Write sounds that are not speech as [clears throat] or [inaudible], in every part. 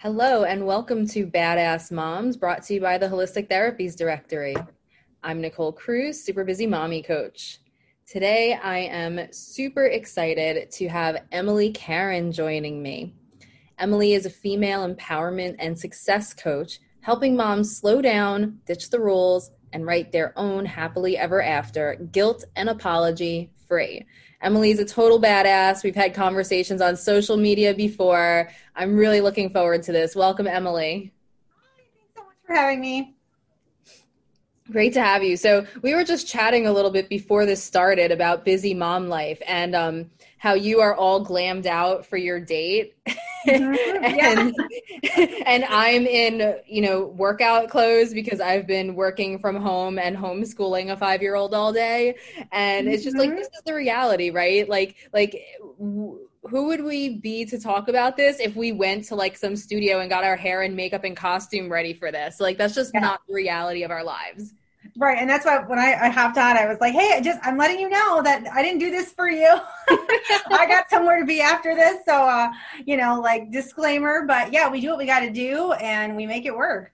Hello, and welcome to Badass Moms, brought to you by the Holistic Therapies Directory. I'm Nicole Cruz, super busy mommy coach. Today, I am super excited to have Emily Karen joining me. Emily is a female empowerment and success coach, helping moms slow down, ditch the rules, and write their own happily ever after, guilt and apology free. Emily's a total badass. We've had conversations on social media before. I'm really looking forward to this. Welcome, Emily. Hi, thanks so much for having me. Great to have you. So, we were just chatting a little bit before this started about busy mom life and um, how you are all glammed out for your date. [laughs] [laughs] And, [laughs] and I'm in, you know, workout clothes because I've been working from home and homeschooling a five year old all day. And mm-hmm. it's just like, mm-hmm. this is the reality, right? Like, like, w- who would we be to talk about this if we went to like some studio and got our hair and makeup and costume ready for this? Like, that's just yeah. not the reality of our lives. Right. And that's why when I, I hopped on, I was like, hey, I just, I'm letting you know that I didn't do this for you. [laughs] I got somewhere to be after this. So, uh, you know, like disclaimer, but yeah, we do what we got to do and we make it work.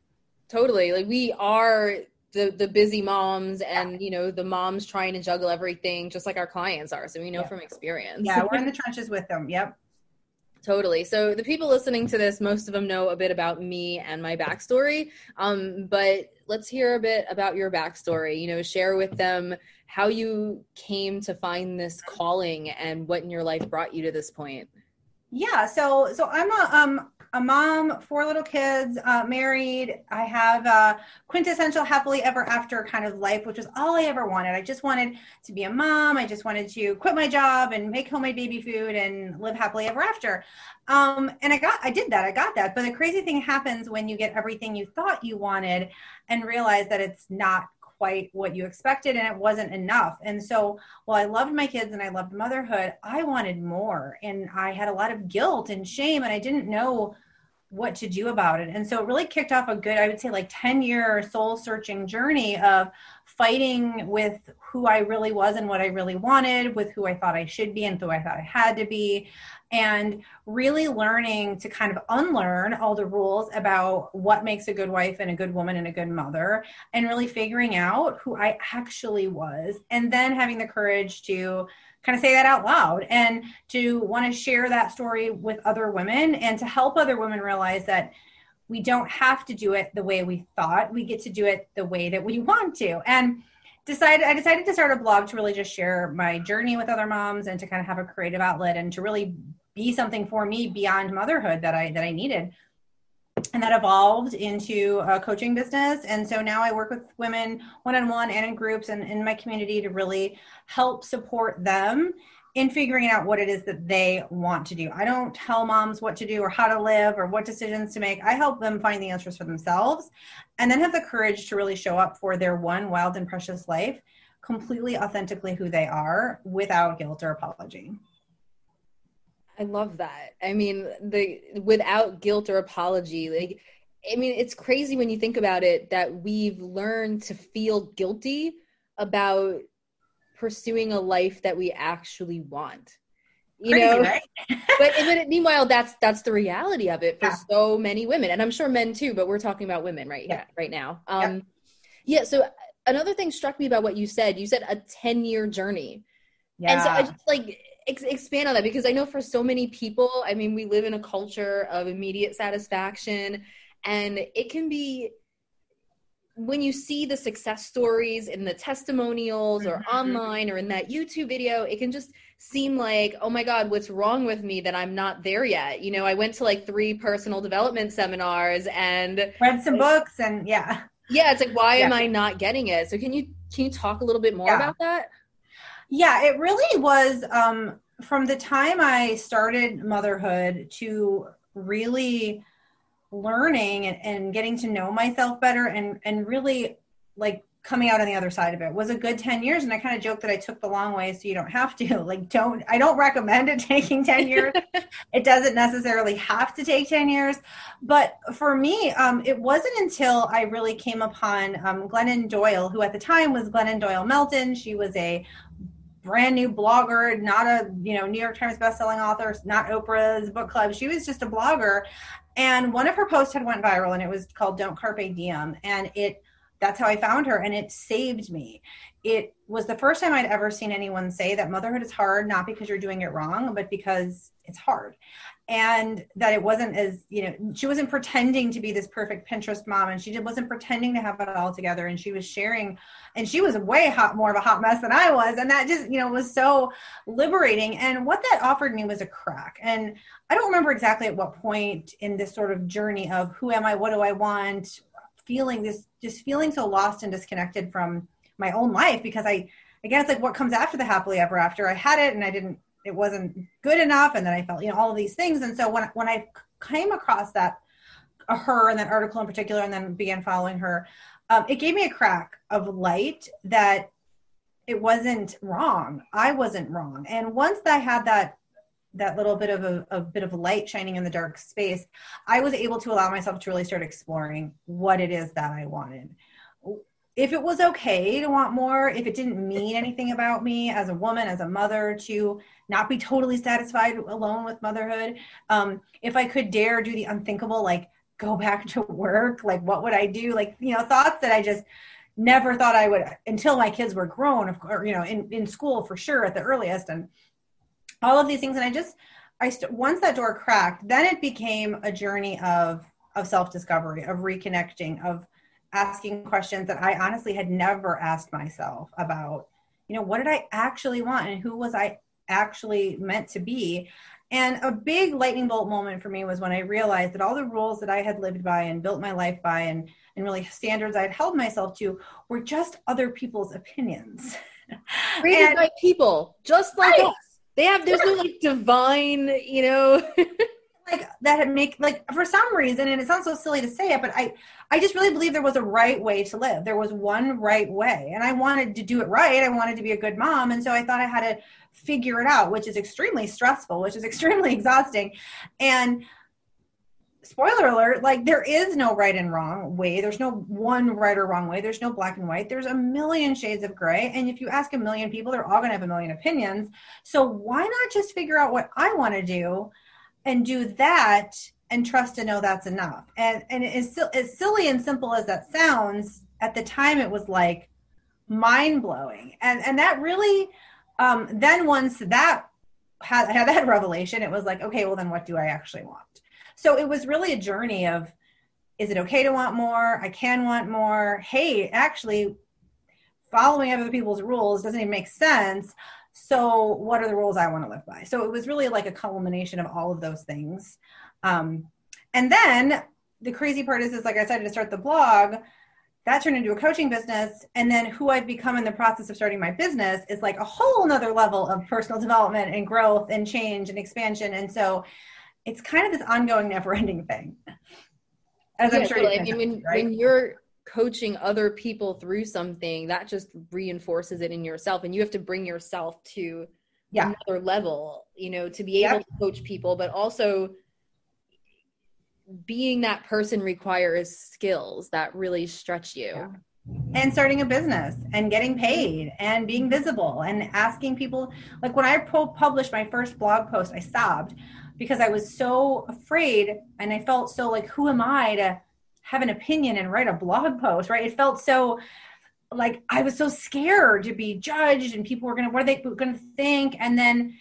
Totally. Like we are the, the busy moms and, you know, the moms trying to juggle everything just like our clients are. So we know yeah. from experience. Yeah. We're in [laughs] the trenches with them. Yep. Totally. So the people listening to this, most of them know a bit about me and my backstory. Um, but let's hear a bit about your backstory. You know, share with them how you came to find this calling and what in your life brought you to this point. Yeah. So so I'm a um a mom, four little kids, uh, married. I have a quintessential happily ever after kind of life, which was all I ever wanted. I just wanted to be a mom. I just wanted to quit my job and make homemade baby food and live happily ever after. Um, and I got, I did that. I got that. But the crazy thing happens when you get everything you thought you wanted and realize that it's not quite what you expected and it wasn't enough. And so while I loved my kids and I loved motherhood, I wanted more. And I had a lot of guilt and shame and I didn't know what to do about it. And so it really kicked off a good, I would say, like 10 year soul searching journey of fighting with who I really was and what I really wanted, with who I thought I should be and who I thought I had to be, and really learning to kind of unlearn all the rules about what makes a good wife and a good woman and a good mother, and really figuring out who I actually was, and then having the courage to kind of say that out loud and to want to share that story with other women and to help other women realize that we don't have to do it the way we thought. We get to do it the way that we want to. And decided i decided to start a blog to really just share my journey with other moms and to kind of have a creative outlet and to really be something for me beyond motherhood that i that i needed and that evolved into a coaching business. And so now I work with women one on one and in groups and in my community to really help support them in figuring out what it is that they want to do. I don't tell moms what to do or how to live or what decisions to make. I help them find the answers for themselves and then have the courage to really show up for their one wild and precious life completely authentically who they are without guilt or apology. I love that. I mean, the without guilt or apology, like I mean, it's crazy when you think about it that we've learned to feel guilty about pursuing a life that we actually want. You crazy, know, right? [laughs] but, but meanwhile, that's that's the reality of it for yeah. so many women, and I'm sure men too. But we're talking about women right yeah. right now. Um, yeah. yeah. So another thing struck me about what you said. You said a 10 year journey, yeah. and so I just like ex- expand on that because I know for so many people, I mean, we live in a culture of immediate satisfaction, and it can be when you see the success stories in the testimonials or mm-hmm. online or in that YouTube video, it can just seem like, oh my God, what's wrong with me that I'm not there yet? You know, I went to like three personal development seminars and read some books and yeah. Yeah, it's like why yeah. am I not getting it? So can you can you talk a little bit more yeah. about that? Yeah, it really was um, from the time I started motherhood to really learning and, and getting to know myself better and, and really like coming out on the other side of it. Was a good 10 years and i kind of joke that i took the long way so you don't have to. [laughs] Like don't i don't recommend it [laughs] taking 10 [laughs] years. It doesn't necessarily have to take 10 years. But for me um, it wasn't until i really came upon um, glennon doyle who at the time was glennon doyle melton. She was a brand new blogger, not a you know New York Times bestselling author, not Oprah's book club. She was just a blogger, and one of her posts had went viral, and it was called "Don't Carpe Diem," and it that's how I found her, and it saved me. It was the first time I'd ever seen anyone say that motherhood is hard, not because you're doing it wrong, but because it's hard. And that it wasn't as you know she wasn't pretending to be this perfect pinterest mom and she wasn't pretending to have it all together and she was sharing and she was way hot more of a hot mess than i was and that just you know was so liberating. And what that offered me was a crack. And i don't remember exactly at what point in this sort of journey of who am i what do i want feeling this just feeling so lost and disconnected from my own life because i again it's like what comes after the happily ever after? I had it and i didn't it wasn't good enough and then i felt you know all of these things. And so when when i came across that uh, her and that article in particular and then began following her um, it gave me a crack of light that it wasn't wrong. I wasn't wrong. And once i had that that little bit of a, a bit of light shining in the dark space i was able to allow myself to really start exploring what it is that i wanted if it was okay to want more, if it didn't mean anything about me as a woman, as a mother, to not be totally satisfied alone with motherhood, um, if I could dare do the unthinkable, like go [laughs] back to work, like what would I do? Like, you know, thoughts that I just never thought I would until my kids were grown, of course, you know, in, in school for sure at the earliest, and all of these things. And I just, I st- once that door cracked, then it became a journey of of self discovery, of reconnecting, of asking questions that I honestly had never asked myself about, you know, what did I actually want and who was I actually meant to be? And a big lightning bolt moment for me was when I realized that all the rules that I had lived by and built my life by and, and really standards I had held myself to were just other people's opinions. [laughs] Created and, by people, just like right. us. They have, there's no like divine, you know. [laughs] like that it make like for some reason and it sounds so silly to say it but i i just really believe there was a right way to live. There was one right way and i wanted to do it right. I wanted to be a good mom and so i thought i had to figure it out which is extremely stressful which is [laughs] extremely exhausting. And spoiler alert like there is no right and wrong way. There's no one right or wrong way. There's no black and white. There's a million shades of gray and if you ask a million people they're all going to have a million opinions. So why not just figure out what i want to do and do that and trust to know that's enough. And and as, as silly and simple as that sounds, at the time it was like mind blowing. And and that really um, then once that had, had that [laughs] revelation, it was like, okay, well then what do I actually want? So it was really a journey of is it okay to want more? I can want more. Hey, actually following other people's rules doesn't even make sense so what are the rules i want to live by? So it was really like a culmination of all of those things. Um, and then the crazy part is is like i decided to start the blog that turned into a coaching business. And then who i've become in the process of starting my business is like a whole nother level of personal development and growth and change and expansion. And so it's kind of this ongoing never ending thing. As yeah, i'm sure I mean, when, right? when you're coaching other people through something that just reinforces it in yourself and you have to bring yourself to yeah. another level you know to be able to coach people but also being that person requires skills that really stretch you yeah. and starting a business and getting paid and being visible and asking people like when i published my first blog post i sobbed because i was so afraid and i felt so like who am i to have an opinion and write a blog post, right? It felt so like I was so scared to be judged and people were going to, what are they going to think? And then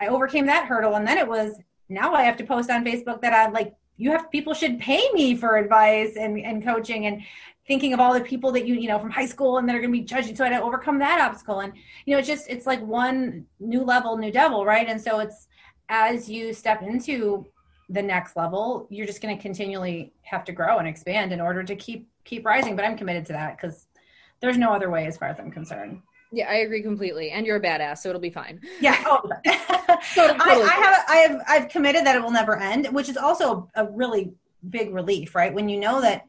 I overcame that hurdle. And then it was, now I have to post on Facebook that I like, you have, people should pay me for advice and, and coaching and thinking of all the people that you, you know, from high school and that are going to be judging. So I had to overcome that obstacle. And, you know, it's just, it's like one new level, new devil, right? And so it's, as you step into the next level you're just going to continually have to grow and expand in order to keep keep rising but i'm committed to that because there's no other way as far as i'm concerned. Yeah i agree completely and you're a badass so it'll be fine. Yeah oh. [laughs] totally, I, I have i have i've committed that it will never end which is also a really big relief right? When you know that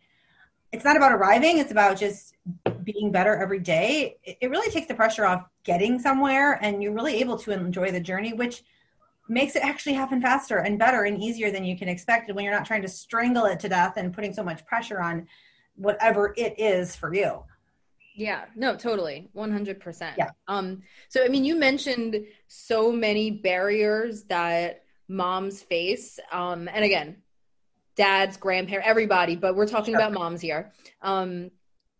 it's not about arriving it's about just being better every day it really takes the pressure off getting somewhere and you're really able to enjoy the journey which makes it actually happen faster and better and easier than you can expect when you're not trying to strangle it to death and putting so much pressure on whatever it is for you Yeah, no, totally. 100%. Yeah. Um so I mean you mentioned so many barriers that moms face um and again, dads, grandparents, everybody, but we're talking sure. about moms here. Um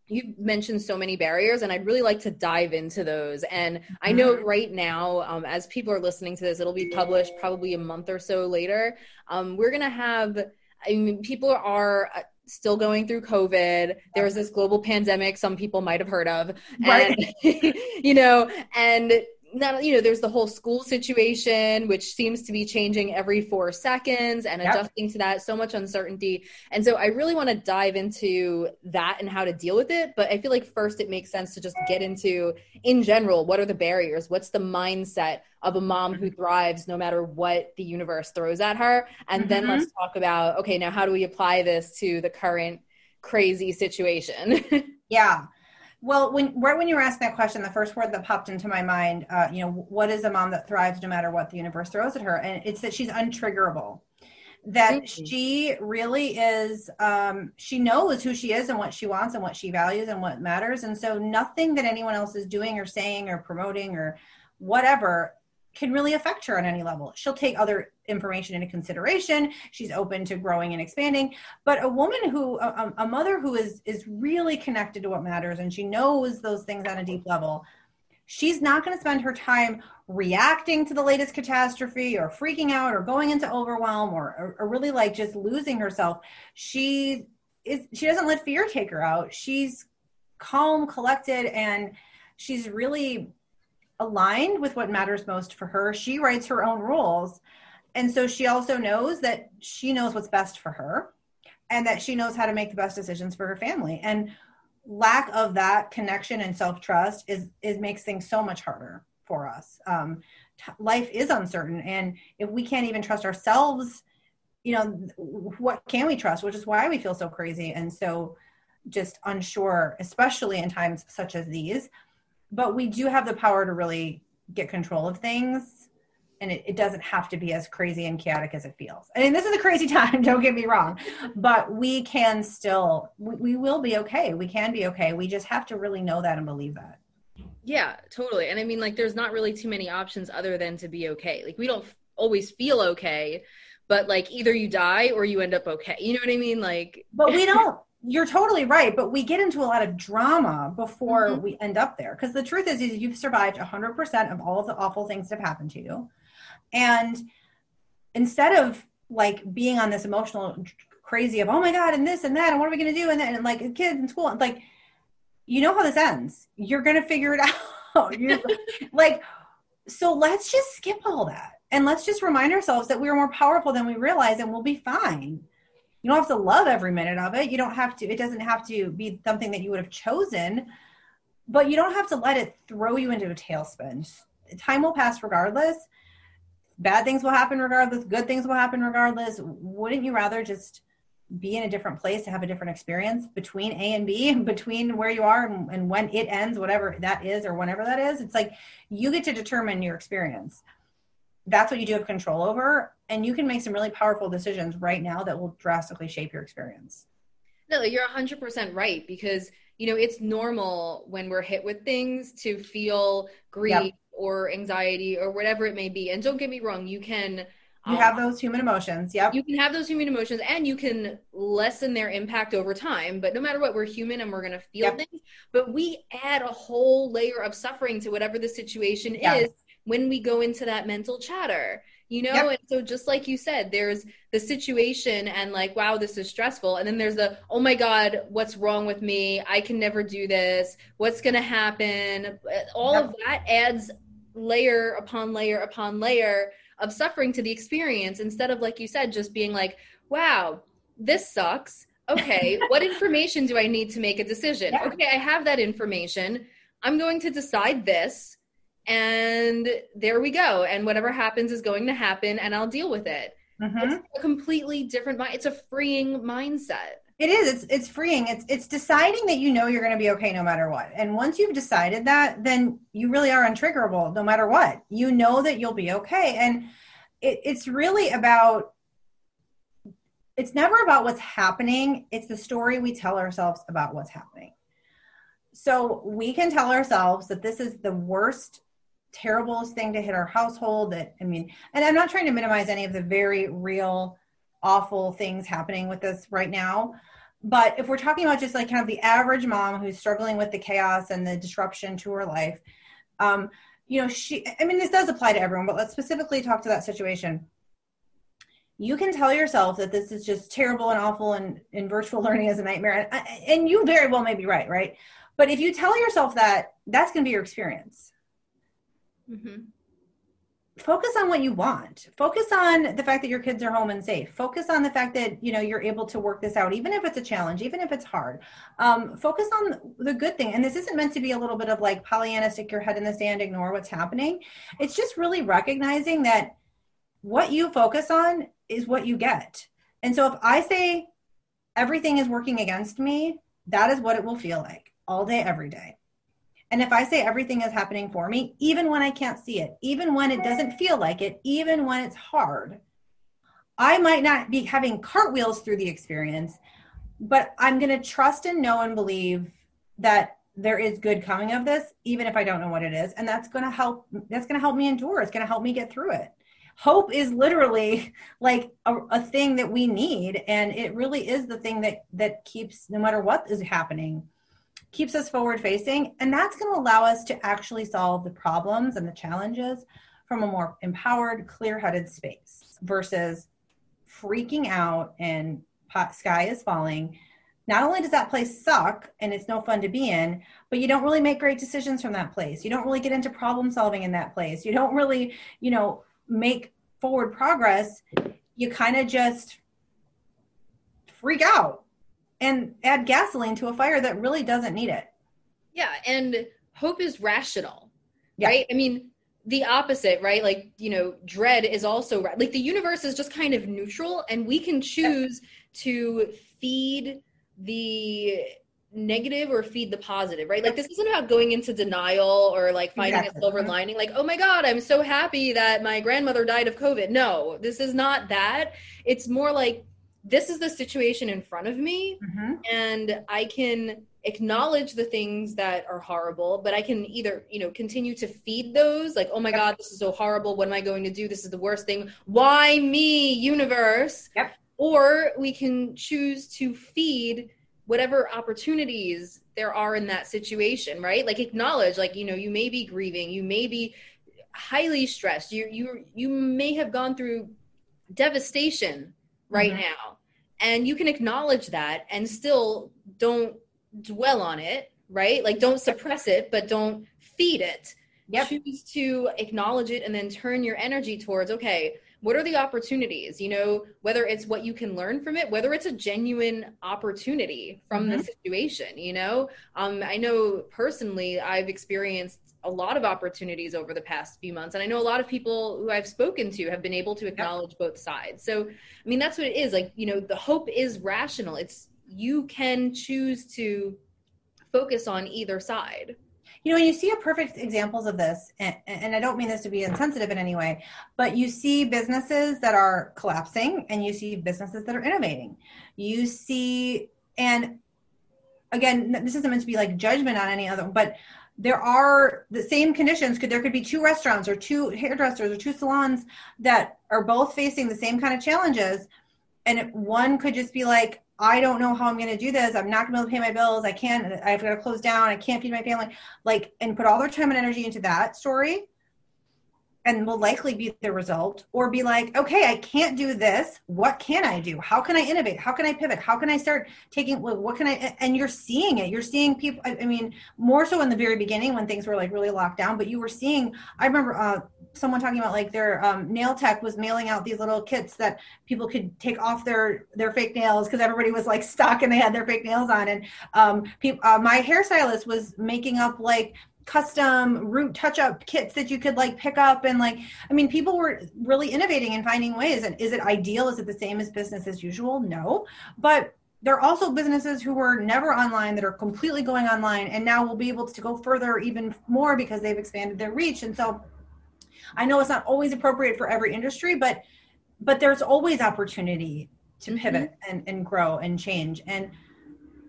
you mentioned so many barriers and i'd really like to dive into those and i know mm-hmm. right now um, as people are listening to this it'll be published probably a month or so later um, we're going to have i mean people are uh, still going through covid there was this global pandemic some people might have heard of right. [laughs] you know and not you know there's the whole school situation which seems to be changing every four seconds and yep. adjusting to that so much uncertainty. And so i really want to dive into that and how to deal with it but i feel like first it makes sense to just get into in general what are the barriers? What's the mindset of a mom who thrives no matter what the universe throws at her? And mm-hmm. then let's talk about okay now how do we apply this to the current crazy situation? [laughs] Yeah well, when right when you were asking that question, the first word that popped into my mind, uh, you know, what is a mom that thrives no matter what the universe throws at her? And it's that she's untriggerable. That mm-hmm. she really is. Um, she knows who she is and what she wants and what she values and what matters. And so, nothing that anyone else is doing or saying or promoting or whatever can really affect her on any level. She'll take other information into consideration. She's open to growing and expanding. But a woman who, a, a, mother who is is really connected to what matters and she knows those things on a deep level, she's not going to spend her time reacting to the latest catastrophe or freaking out or going into overwhelm or, or, or really like just losing herself. She is she doesn't let fear take her out. She's calm, collected, and she's really aligned with what matters most for her. She writes her own rules. And so she also knows that she knows what's best for her and that she knows how to make the best decisions for her family. And lack of that connection and self-trust is is makes things so much harder for us. Um, t- life is uncertain and if we can't even trust ourselves, you know, what can we trust, which is why we feel so crazy and so just unsure, especially in times such as these but we do have the power to really get control of things and it, it, doesn't have to be as crazy and chaotic as it feels. I mean, this is a crazy [laughs] time, don't get me wrong, but we can still, we, we, will be okay. We can be okay. We just have to really know that and believe that. Yeah, totally. And I mean, like, there's not really too many options other than to be okay. Like, we don't always feel okay, but like, either you die or you end up okay. You know what I mean? Like, but we [laughs] don't you're totally right but we get into a lot of drama before mm-hmm. we end up there because the truth is, is you've survived 100% of all of the awful things that have happened to you and instead of like being on this emotional crazy of oh my god and this and that and what are we going to do? And then and like kids in school like you know how this ends. You're going to figure it [laughs] out. Like so let's just skip all that. And let's just remind ourselves that we are more powerful than we realize and we'll be fine. You don't have to love every minute of it. You don't have to it doesn't have to be something that you would have chosen but you don't have to let it throw you into a tailspin. Time will pass regardless bad things will happen regardless good things will happen regardless. Wouldn't you rather just be in a different place to have a different experience between a and b [laughs] between where you are and, and when it ends whatever that is or whenever that is? It's like you get to determine your experience. That's what you do have control over. And you can make some really powerful decisions right now that will drastically shape your experience. No you're 100% right because you know it's normal when we're hit with things to feel grief yep. Or anxiety or whatever it may be. And don't get me wrong you can you um, have those human emotions yep. you can have those human emotions and you can lessen their impact over time but no matter what we're human and we're going to feel yep. things. But we add a whole layer of suffering to whatever the situation is when we go into that mental chatter you know? Yep. and so just like you said there's the situation and like wow this is stressful. And then there's the oh my god what's wrong with me? I can never do this. What's going to happen? All yep. of that adds layer upon layer upon layer of suffering to the experience instead of like you said just being like wow this sucks. Okay [laughs] what information do i need to make a decision? Yeah. okay i have that information. I'm going to decide this and there we go and whatever happens is going to happen and i'll deal with it. Mm-hmm. it's a completely different mind it's a freeing mindset it is it's it's freeing. It's it's deciding that you know you're going to be okay no matter what. And once you've decided that then you really are untriggerable no matter what. You know that you'll be okay. And it, it's really about it's never about what's happening. It's the story we tell ourselves about what's happening. So we can tell ourselves that this is the worst terriblest thing to hit our household that i mean and i'm not trying to minimize any of the very real awful things happening with this right now. But if we're talking about just like kind of the average mom who's struggling with the chaos and the disruption to her life um, you know she i mean this does apply to everyone but let's specifically talk to that situation. You can tell yourself that this is just terrible and awful and, and virtual [laughs] learning is a nightmare. And, and you very well may be right right? But if you tell yourself that that's going to be your experience. Mm-hmm. Focus on what you want. Focus on the fact that your kids are home and safe. Focus on the fact that you know you're able to work this out even if it's a challenge even if it's hard. Um, focus on the good thing and this isn't meant to be a little bit of like pollyanna stick your head in the sand ignore what's happening. It's just really recognizing that what you focus on is what you get. And so if i say everything is working against me that is what it will feel like all day every day and if I say everything is happening for me, even when I can't see it, even when it doesn't feel like it, even when it's hard, I might not be having cartwheels through the experience, but I'm going to trust and know and believe that there is good coming of this, even if I don't know what it is. And that's going to help, that's going to help me endure. It's going to help me get through it. Hope is literally [laughs] like a, a thing that we need. And it really is the thing that, that keeps, no matter what is happening, keeps us forward facing. And that's going to allow us to actually solve the problems and the challenges from a more empowered, clear headed space versus freaking out and sky is falling. Not only does that place suck and it's no fun to be in, but you don't really make great decisions from that place. You don't really get into problem solving in that place. You don't really, you know, make forward progress. You kind of just freak out and add gasoline to a fire that really doesn't need it. Yeah, and hope is rational, yeah. right? I mean, the opposite, right? Like, you know, dread is also like the universe is just kind of neutral, and we can choose yeah. to feed the negative or feed the positive, right? Like this isn't about going into denial or like finding exactly. a silver lining, like, oh my God, I'm so happy that my grandmother died of COVID. No, this is not that. It's more like this is the situation in front of me mm-hmm. and i can acknowledge the things that are horrible but i can either you know continue to feed those like oh my yep. god this is so horrible what am i going to do this is the worst thing why me universe yep. or we can choose to feed whatever opportunities there are in that situation right like acknowledge like you know you may be grieving you may be highly stressed you you you may have gone through devastation right mm-hmm. now and you can acknowledge that and still don't dwell on it right like don't suppress it but don't feed it yep. choose to acknowledge it and then turn your energy towards okay what are the opportunities you know whether it's what you can learn from it whether it's a genuine opportunity from mm-hmm. the situation you know um, i know personally i've experienced a lot of opportunities over the past few months. And i know a lot of people who i've spoken to have been able to acknowledge both sides. So i mean that's what it is. Like you know the hope is rational. It's you can choose to focus on either side. You know you see a perfect examples of this and, and i don't mean this to be insensitive in any way but you see businesses that are collapsing and you see businesses that are innovating. You see and again this isn't meant to be like judgment on any other but there are the same conditions could there could be two restaurants or two hairdressers or two salons that are both facing the same kind of challenges. And one could just be like i don't know how i'm going to do this. I'm not going to be able to pay my bills. I can't i've got to close down. I can't feed my family like and put all their time and energy into that story and will likely be the result or be like okay i can't do this. What can i do? How can i innovate? How can i pivot? How can i start taking what can i and you're seeing it. You're seeing people i mean more so in the very beginning when things were like really locked down but you were seeing i remember uh, someone talking about like their um, nail tech was mailing out these little kits that people could take off their their fake nails because everybody was like stuck and they had their fake nails on. And um, people, uh, my hairstylist was making up like custom root touch up kits that you could like pick up and like i mean people were really innovating and finding ways. And is it ideal? Is it the same as business as usual? No. But there are also businesses who were never online that are completely going online and now will be able to go further even more because they've expanded their reach. And so i know it's not always appropriate for every industry but but there's always opportunity to mm-hmm. pivot and, and grow and change. And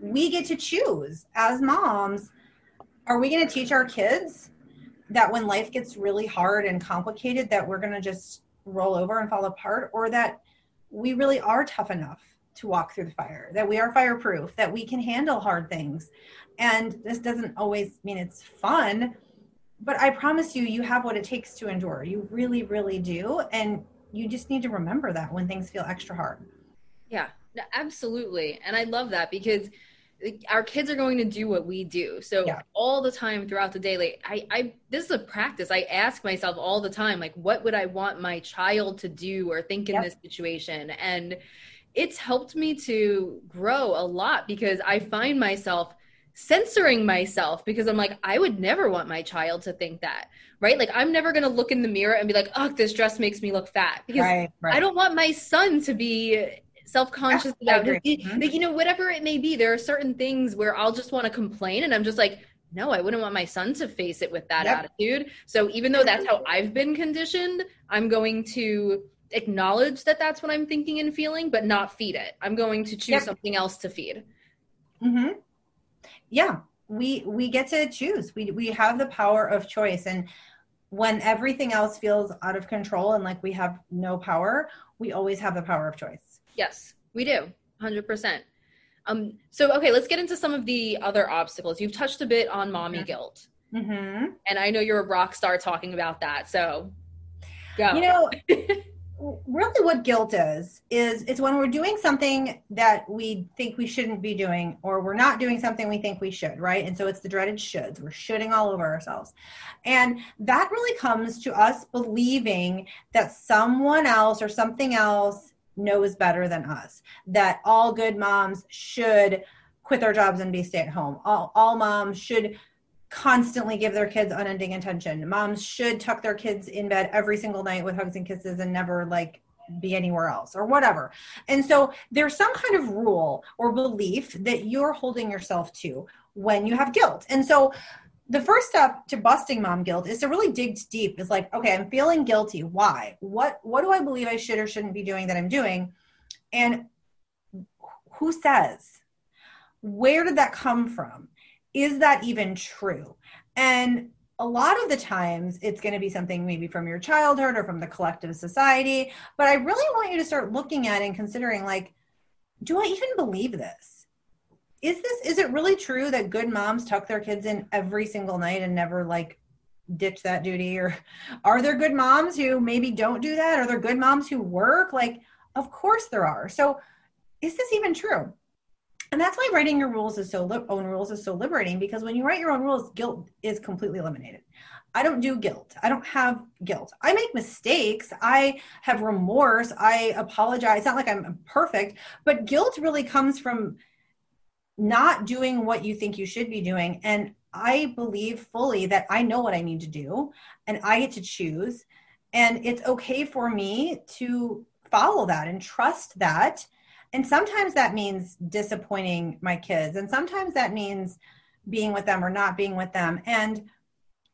we get to choose as moms are we going to teach our kids that when life gets really hard and complicated that we're going to just roll over and fall apart? Or that we really are tough enough to walk through the fire? That we are fireproof? That we can handle hard things? And this doesn't always mean it's fun but i promise you you have what it takes to endure. You really really do. And you just need to remember that when things feel extra hard. Yeah absolutely. And i love that because our kids are going to do what we do so yeah. all the time throughout the day like I, I this is a practice i ask myself all the time like what would i want my child to do or think in yep. this situation and it's helped me to grow a lot because i find myself censoring myself because i'm like i would never want my child to think that right like i'm never going to look in the mirror and be like oh this dress makes me look fat because right, right. i don't want my son to be self-conscious about it. Mm-hmm. Like, you know, whatever it may be, there are certain things where I'll just want to complain and I'm just like, no, I wouldn't want my son to face it with that yep. attitude. So even though that's how I've been conditioned, I'm going to acknowledge that that's what I'm thinking and feeling, but not feed it. I'm going to choose yep. something else to feed. Mm-hmm. Yeah, we we get to choose. We we have the power of choice, and when everything else feels out of control and like we have no power, we always have the power of choice. Yes, we do. 100%. Um, so, okay, let's get into some of the other obstacles. You've touched a bit on mommy mm-hmm. guilt. Mm-hmm. And I know you're a rock star talking about that. So, go. You know, [laughs] really what guilt is, is it's when we're doing something that we think we shouldn't be doing, or we're not doing something we think we should, right? And so it's the dreaded shoulds. We're shooting all over ourselves. And that really comes to us believing that someone else or something else knows better than us that all good moms should quit their jobs and be stay at home all, all moms should constantly give their kids unending attention moms should tuck their kids in bed every single night with hugs and kisses and never like be anywhere else or whatever. And so there's some kind of rule or belief that you're holding yourself to when you have guilt. And so the first step to busting mom guilt is to really dig deep. It's like okay i'm feeling guilty. Why? What what do i believe i should or shouldn't be doing that i'm doing? And who says? Where did that come from? Is that even true? And a lot of the times it's going to be something maybe from your childhood or from the collective society but i really want you to start looking at and considering like do i even believe this is this is it really true that good moms tuck their kids in every single night and never like ditch that duty? Or are there good moms who maybe don't do that? Are there good moms who work? Like of course there are. So is this even true? And that's why writing your rules is so li- own rules is so liberating because when you write your own rules guilt is completely eliminated. I don't do guilt. I don't have guilt. I make mistakes. I have remorse. I apologize. It's not like i'm perfect but guilt really comes from not doing what you think you should be doing. And I believe fully that I know what I need to do and I get to choose. And it's okay for me to follow that and trust that. And sometimes that means disappointing my kids. And sometimes that means being with them or not being with them. And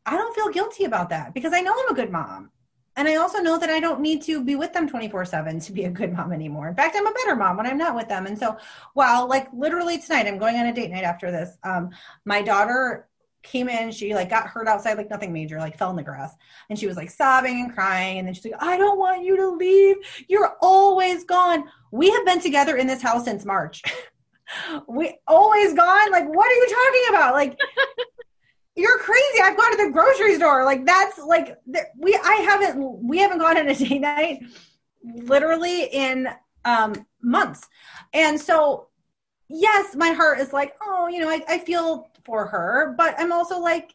I don't feel guilty about that because I know I'm a good mom and I also know that I don't need to be with them 24 7 to be a good mom anymore. In fact, I'm a better mom when I'm not with them. And so, while like literally tonight, I'm going on a date night after this. Um, my daughter came in, she like got hurt outside, like nothing major, like fell in the grass. And she was like sobbing and crying. And then she's like, I don't want you to leave. You're always gone. We have been together in this house since March. [laughs] we always gone. Like, what are you talking about? Like, you're crazy. I've gone to the grocery store. Like that's like we I haven't we haven't gone on a [laughs] date night literally in um months. And so yes, my heart is like, oh, you know, I, I feel for her, but I'm also like,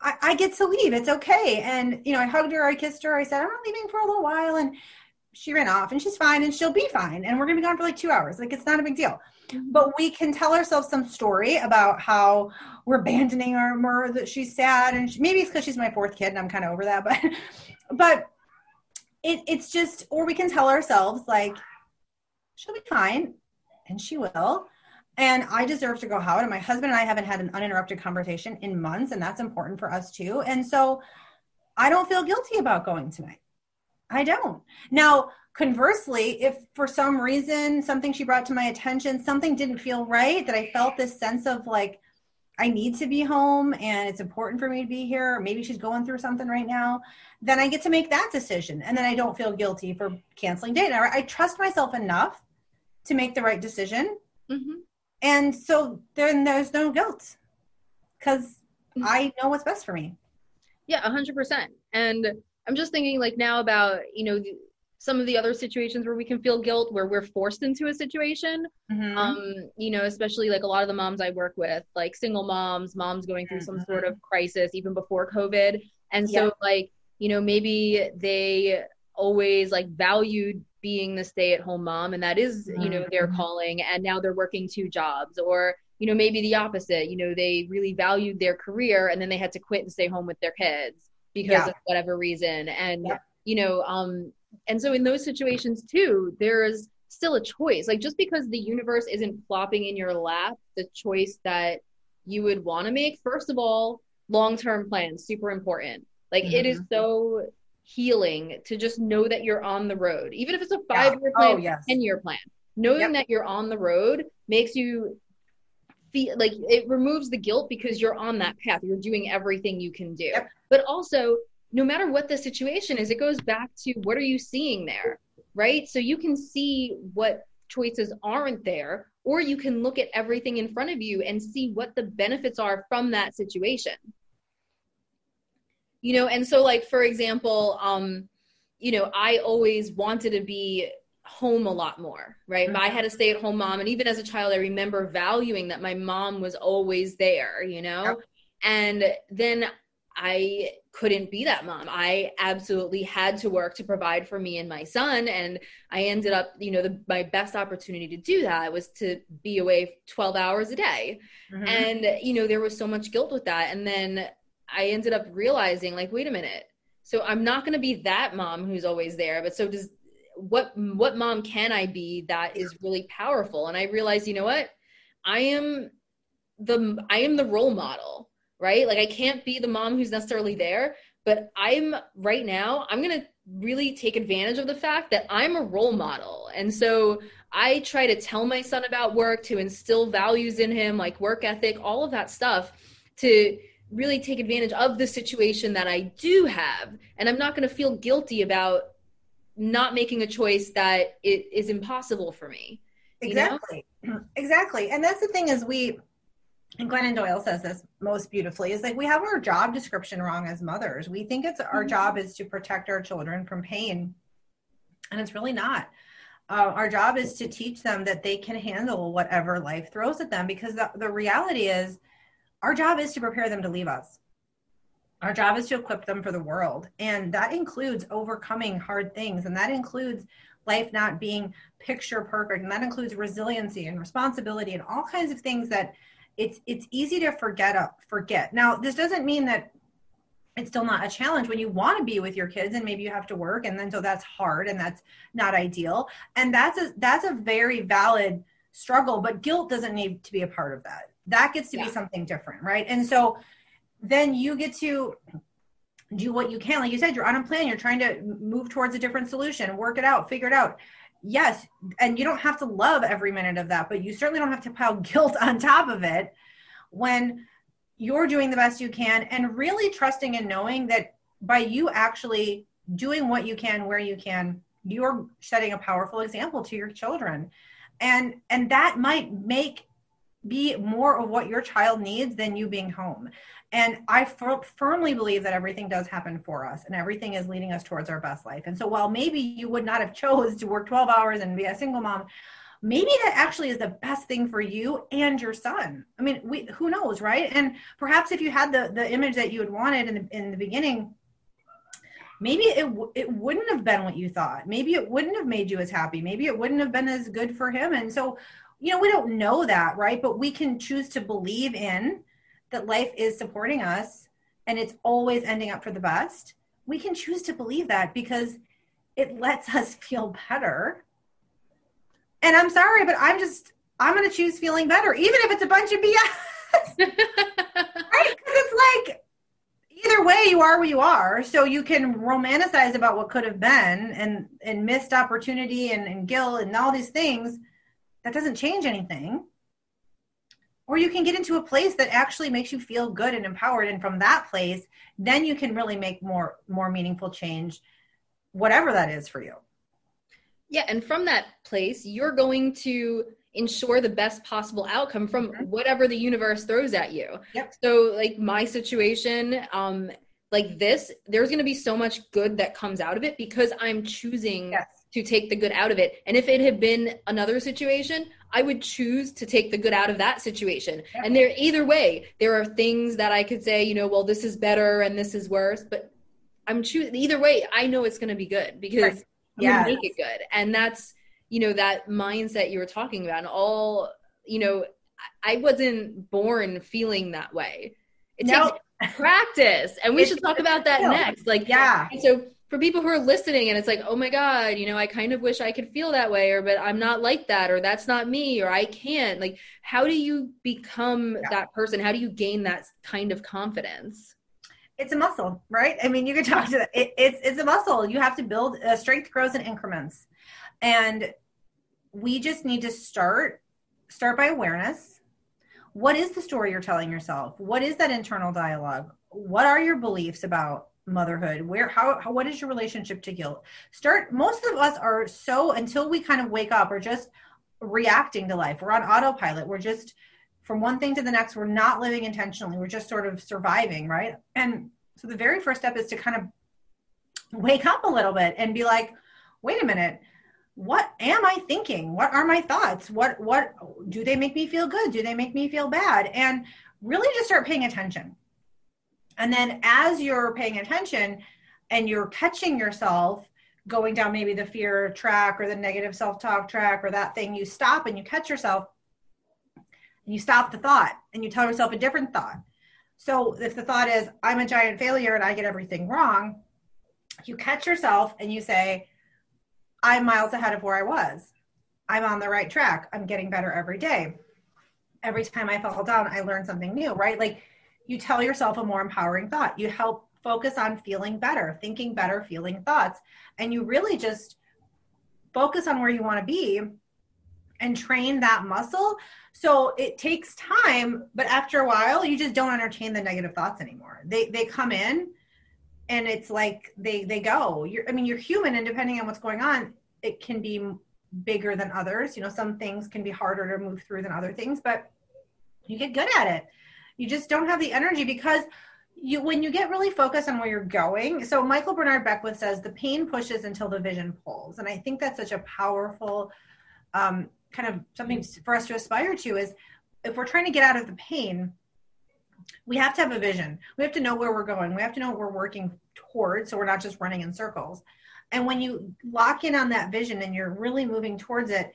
I, I get to leave. It's okay. And you know, I hugged her, I kissed her, I said, I'm not leaving for a little while and she ran off and she's fine and she'll be fine. And we're gonna be gone for like two hours. Like it's not a big deal mm-hmm. but we can tell ourselves some story about how we're abandoning her that she's sad and she, maybe it's because she's my fourth kid and i'm kind of over that [laughs] but but it, it's just or we can tell ourselves like she'll be fine and she will and i deserve to go out and my husband and i haven't had an uninterrupted conversation in months and that's important for us too and so i don't feel guilty about going tonight i don't now conversely, if for some reason something she brought to my attention, something didn't feel right, that I felt this sense of like, I need to be home and it's important for me to be here, or maybe she's going through something right now, then I get to make that decision. And then I don't feel guilty for canceling date. I, I trust myself enough to make the right decision. Mm-hmm. And so then there's no guilt because mm-hmm. I know what's best for me. Yeah, 100%. And I'm just thinking like now about, you know, some of the other situations where we can feel guilt where we're forced into a situation mm-hmm. um you know especially like a lot of the moms i work with like single moms moms going through mm-hmm. some sort of crisis even before covid and so yeah. like you know maybe they always like valued being the stay at home mom and that is mm-hmm. you know their mm-hmm. calling and now they're working two jobs or you know maybe the opposite you know they really valued their career and then they had to quit and stay home with their kids because yeah. of whatever reason and yeah. you know um and so in those situations too there's still a choice like just because the universe isn't flopping in your lap the choice that you would want to make first of all long-term plans super important like mm-hmm. it is mm-hmm. so healing to just know that you're on the road even if it's a five year plan oh, yes. 10 year plan knowing yep. that you're on the road makes you like it removes the guilt because you're on that path you're doing everything you can do yep. but also no matter what the situation is, it goes back to what are you seeing there, right? So you can see what choices aren't there, or you can look at everything in front of you and see what the benefits are from that situation. You know, and so like for example, um, you know, I always wanted to be home a lot more, right? Mm-hmm. I had a stay at home mom. And even as a child, I remember valuing that my mom was always there, you know? Yep. And then I couldn't be that mom. I absolutely had to work to provide for me and my son. And I ended up, you know, the, my best opportunity to do that was to be away 12 hours a day. Mm-hmm. And, you know, there was so much guilt with that. And then I ended up realizing, like, wait a minute. So I'm not going to be that mom who's always there. But so does what, what mom can I be that is really powerful? And I realized, you know what? I am the, I am the role model right? Like I can't be the mom who's necessarily there, but I'm right now, I'm going to really take advantage of the fact that I'm a role model. And so I try to tell my son about work, to instill values in him, like work ethic, all of that stuff, to really take advantage of the situation that I do have. And I'm not going to feel guilty about not making a choice that it is impossible for me. Exactly. Know? [clears throat] Exactly. And that's the thing is we and Glennon Doyle says this most beautifully is like we have our job description wrong as mothers. We think it's our mm-hmm. job is to protect our children from pain, and it's really not. Uh, our job is to teach them that they can handle whatever life throws at them because the, the reality is our job is to prepare them to leave us. Our job is to equip them for the world. And that includes overcoming hard things. And that includes life not being picture perfect. And that includes resiliency and responsibility and all kinds of things that it's it's easy to forget up forget now this doesn't mean that it's still not a challenge when you want to be with your kids and maybe you have to work and then so that's hard and that's not ideal and that's a that's a very valid struggle but guilt doesn't need to be a part of that that gets to yeah. be something different right and so then you get to do what you can. Like you said you're on a plan. You're trying to move towards a different solution work it out figure it out. Yes, and you don't have to love every minute of that, but you certainly don't have to pile [laughs] guilt on top of it when you're doing the best you can and really trusting and knowing that by you actually doing what you can where you can you're setting a powerful example to your children. And and that might make be more of what your child needs than you being home and I f- firmly believe that everything does happen for us and everything is leading us towards our best life. And so while maybe you would not have chose to work 12 hours and be a single mom, maybe that actually is the best thing for you and your son. I mean, we, who knows, right? And perhaps if you had the, the image that you had wanted in the, in the beginning, maybe it, it wouldn't have been what you thought. Maybe it wouldn't have made you as happy. Maybe it wouldn't have been as good for him. And so, you know, we don't know that, right? But we can choose to believe in that life is supporting us and it's always ending up for the best, we can choose to believe that because it lets us [laughs] feel better. And I'm sorry, but I'm just, I'm going to choose feeling better, even if it's a bunch of BS. [laughs] right? Because it's like, either way, you are where you are. So you can romanticize about what could have been and, and missed opportunity and, and guilt and all these things. That doesn't change anything or you can get into a place that actually makes you feel good and empowered and from that place then you can really make more more meaningful change whatever that is for you yeah and from that place you're going to ensure the best possible outcome from mm-hmm. whatever the universe throws at you yep. so like my situation um like this there's going to be so much good that comes out of it because i'm choosing yes. To take the good out of it and if it had been another situation I would choose to take the good out of that situation. And there, either way, there are things that I could say, you know, well, this is better and this is worse, but I'm choosing either way. I know it's going to be good because right. I'm going to make it good. And that's, you know, that mindset you were talking about and all, you know, I wasn't born feeling that way. It nope. takes practice. And we should talk about that next. Like, yeah. So for people who are listening and it's like oh my god you know i kind of wish i could feel that way or but i'm not like that or that's not me or i can't. Like how do you become yeah. that person? How do you gain that kind of confidence? It's a muscle right? I mean you can talk to it, it's it's a muscle. You have to build uh, strength grows in increments. And we just need to start start by awareness. What is the story you're telling yourself? What is that internal dialogue? What are your beliefs about motherhood? Where how, how what is your relationship to guilt? Start most of us are so until we kind of wake up or just reacting to life. We're on autopilot. We're just from one thing to the next we're not living intentionally. We're just sort of surviving right? And so the very first step is to kind of wake up a little bit and be like wait a minute what am i thinking? What are my thoughts? What what do they make me feel good? Do they make me feel bad? And really just start paying attention and then as you're paying attention and you're catching yourself going down maybe the fear track or the negative self talk track or that thing, you stop and you catch yourself and you stop the thought and you tell yourself a different thought. So if the thought is, I'm a giant failure and I get everything wrong, you catch yourself and you say, I'm miles ahead of where I was. I'm on the right track. I'm getting better every day. Every time I fall down, I learn something new, right? Like you tell yourself a more empowering thought. You help focus on feeling better, thinking better, feeling thoughts. And you really just focus on where you want to be and train that muscle. So it takes time, but after a while, you just don't entertain the negative thoughts anymore. They they come in and it's like they they go. You're I mean, you're human and depending on what's going on, it can be bigger than others. You know, some things can be harder to move through than other things, but you get good at it you just don't have the energy because you when you get really focused on where you're going so michael bernard beckwith says the pain pushes until the vision pulls. And i think that's such a powerful um, kind of something for us to aspire to is if we're trying to get out of the pain we have to have a vision. We have to know where we're going. We have to know what we're working towards so we're not just running in circles. And when you lock in on that vision and you're really moving towards it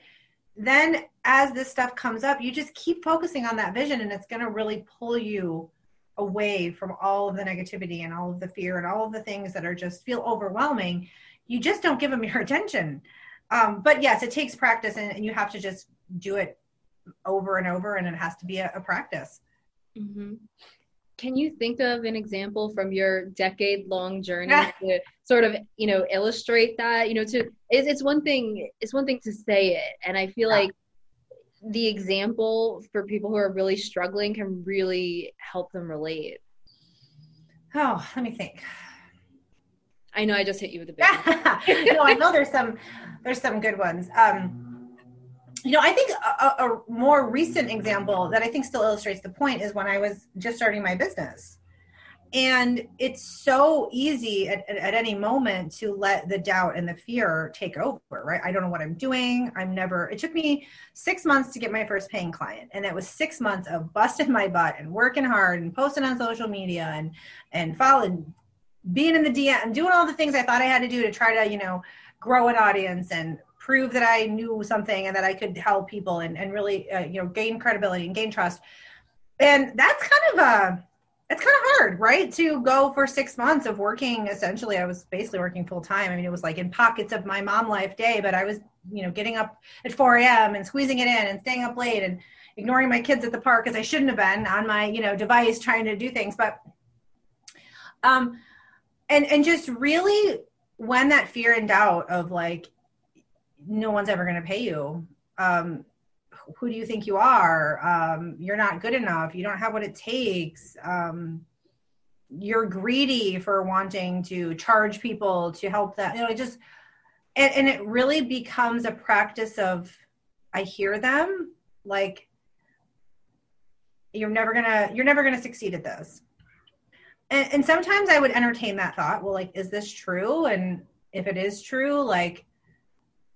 then as this stuff comes up, you just keep focusing on that vision and it's going to really pull you away from all of the negativity and all of the fear and all of the things that are just feel overwhelming. You just don't give them your [laughs] attention. Um, but yes, it takes practice and, and, you have to just do it over and over and it has to be a, a practice. Mm-hmm can you think of an example from your decade long journey [laughs] to sort of you know illustrate that? You know to it's, it's one thing it's one thing to say it and i feel yeah. like the example for people who are really struggling can really help them relate. Oh let me think. I know i just hit you with a big [laughs] no i know there's some there's some good ones. Um you know, I think a, a, more recent example that I think still illustrates the point is when I was just starting my business. And it's so easy at, at, any moment to let the doubt and the fear take over, right? I don't know what I'm doing. I'm never, it took me six months to get my first paying client. And it was six months of busting my butt and working hard and posting on social media and, and following, being in the DM and doing all the things I thought I had to do to try to, you know, grow an audience and prove that I knew something and that I could help people and, and really, uh, you know, gain credibility and gain trust. And that's kind of a, uh, it's kind of hard, right? To go for six months of working. Essentially, I was basically working full time. I mean, it was like in pockets of my mom life day, but I was, you know, getting up at 4 a.m. and squeezing it in and staying up late and ignoring my kids at the park as I shouldn't have been on my, you know, device trying to do things. But, um, and and just really when that fear and doubt of like no one's ever going to pay you. Um, who do you think you are? Um, you're not good enough. You don't have what it takes. Um, you're greedy for wanting to charge people to help them you know it just and, and it really becomes a practice of i hear them like you're never gonna you're never gonna succeed at this. And, and sometimes i would entertain that thought well like is this true? And if it is true like